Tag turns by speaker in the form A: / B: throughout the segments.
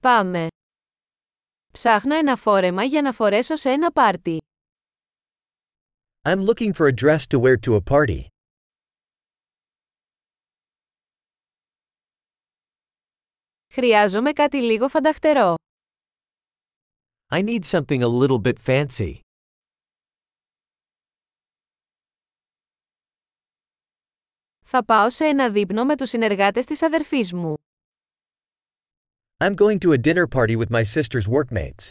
A: Πάμε. Ψάχνω ένα φόρεμα για να φορέσω σε ένα πάρτι.
B: I'm looking for a dress to wear to a party.
A: Χρειάζομαι κάτι λίγο φανταχτερό.
B: I need something a little bit fancy.
A: Θα πάω σε ένα δείπνο με τους συνεργάτες της αδερφής μου.
B: I'm going to a dinner party with my sister's workmates.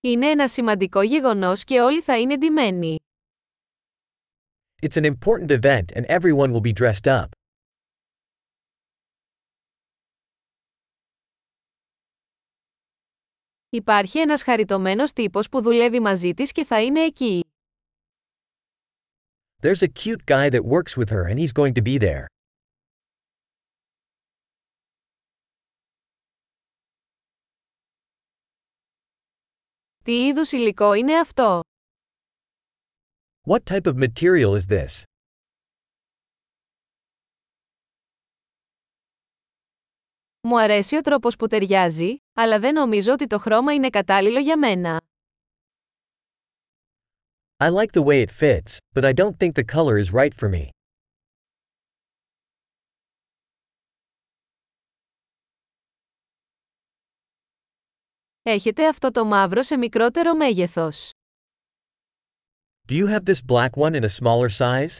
A: Είναι ένα σημαντικό γεγονός και όλοι θα είναι ντυμένοι.
B: It's an important event and everyone will be dressed up.
A: Υπάρχει ένας χαριτωμένος τύπος που δουλεύει μαζί της και θα είναι εκεί.
B: There's a cute guy that works with her and he's going to be there.
A: Τι είδους υλικό είναι αυτό;
B: What type of material is this?
A: Μου αρέσει ο τρόπος που ταιριάζει, αλλά δεν νομίζω ότι το χρώμα είναι κατάλληλο για μένα.
B: I like the way it fits, but I don't think the color is right for me.
A: Έχετε αυτό το μαύρο σε μικρότερο μέγεθος.
B: Do you have this black one in a smaller size?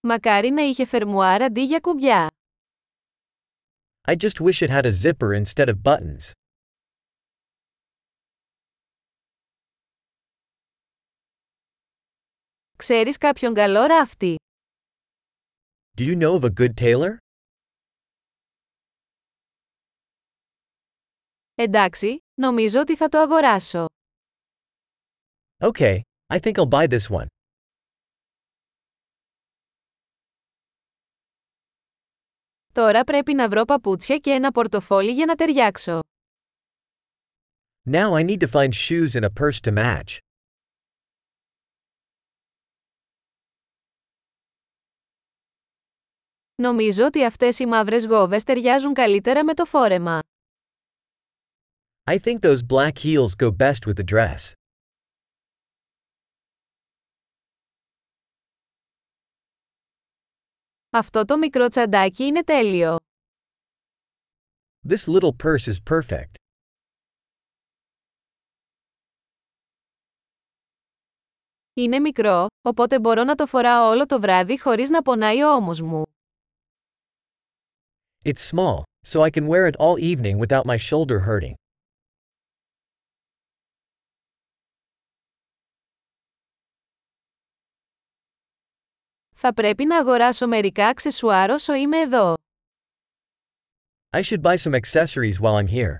A: Μακάρι να είχε φερμουάρ αντί για κουμπιά.
B: I just wish it had a zipper instead of buttons.
A: Ξέρεις κάποιον καλό ράφτη.
B: Do you know of a good tailor?
A: Εντάξει, νομίζω ότι θα το αγοράσω.
B: Okay, I think I'll buy this one.
A: Τώρα πρέπει να βρω παπούτσια και ένα πορτοφόλι για να ταιριάξω.
B: Now I need to find shoes and a purse to match.
A: Νομίζω ότι αυτές οι μαύρες γόβες ταιριάζουν καλύτερα με το φόρεμα.
B: I think those black heels go best with the dress.
A: Αυτό το μικρό τσαντάκι είναι τέλειο.
B: This little purse is perfect.
A: Είναι μικρό, οπότε μπορώ να το φοράω όλο το βράδυ χωρίς να πονάει ο ώμος μου.
B: It's small, so I can wear it all evening without my shoulder hurting.
A: Θα πρέπει να αγοράσω μερικά αξεσουάρ όσο είμαι εδώ.
B: I should buy some accessories while I'm here.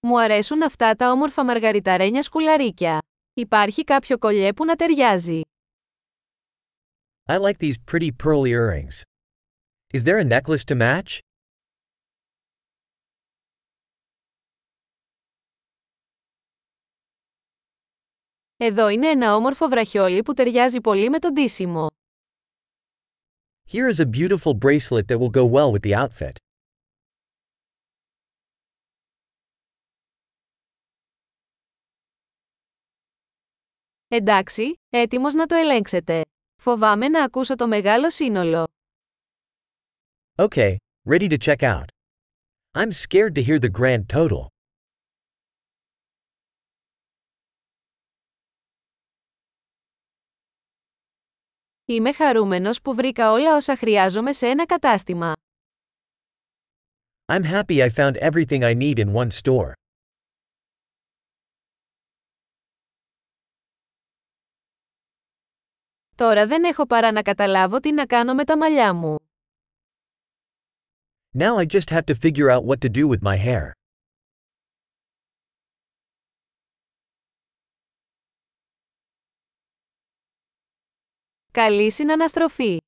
A: Μου αρέσουν αυτά τα όμορφα μαργαριταρένια σκουλαρίκια. Υπάρχει κάποιο κολλιέ που να ταιριάζει.
B: I like these pretty pearly earrings. Is there a necklace to match?
A: Εδώ είναι ένα όμορφο βραχιόλι που ταιριάζει πολύ με το ντύσιμο.
B: Here is a beautiful bracelet that will go well with the outfit.
A: Εντάξει, έτοιμος να το ελέγξετε. Φοβάμαι να ακούσω το μεγάλο σύνολο.
B: Okay, ready to check out. I'm scared to hear the grand total.
A: Είμαι χαρούμενος που βρήκα όλα όσα χρειάζομαι σε ένα κατάστημα.
B: I'm happy I found everything I need in one store.
A: Τώρα δεν έχω παρά να καταλάβω τι να κάνω με τα μαλλιά μου.
B: Now I just have to figure out what to do with my hair.
A: Καλή συναναστροφή!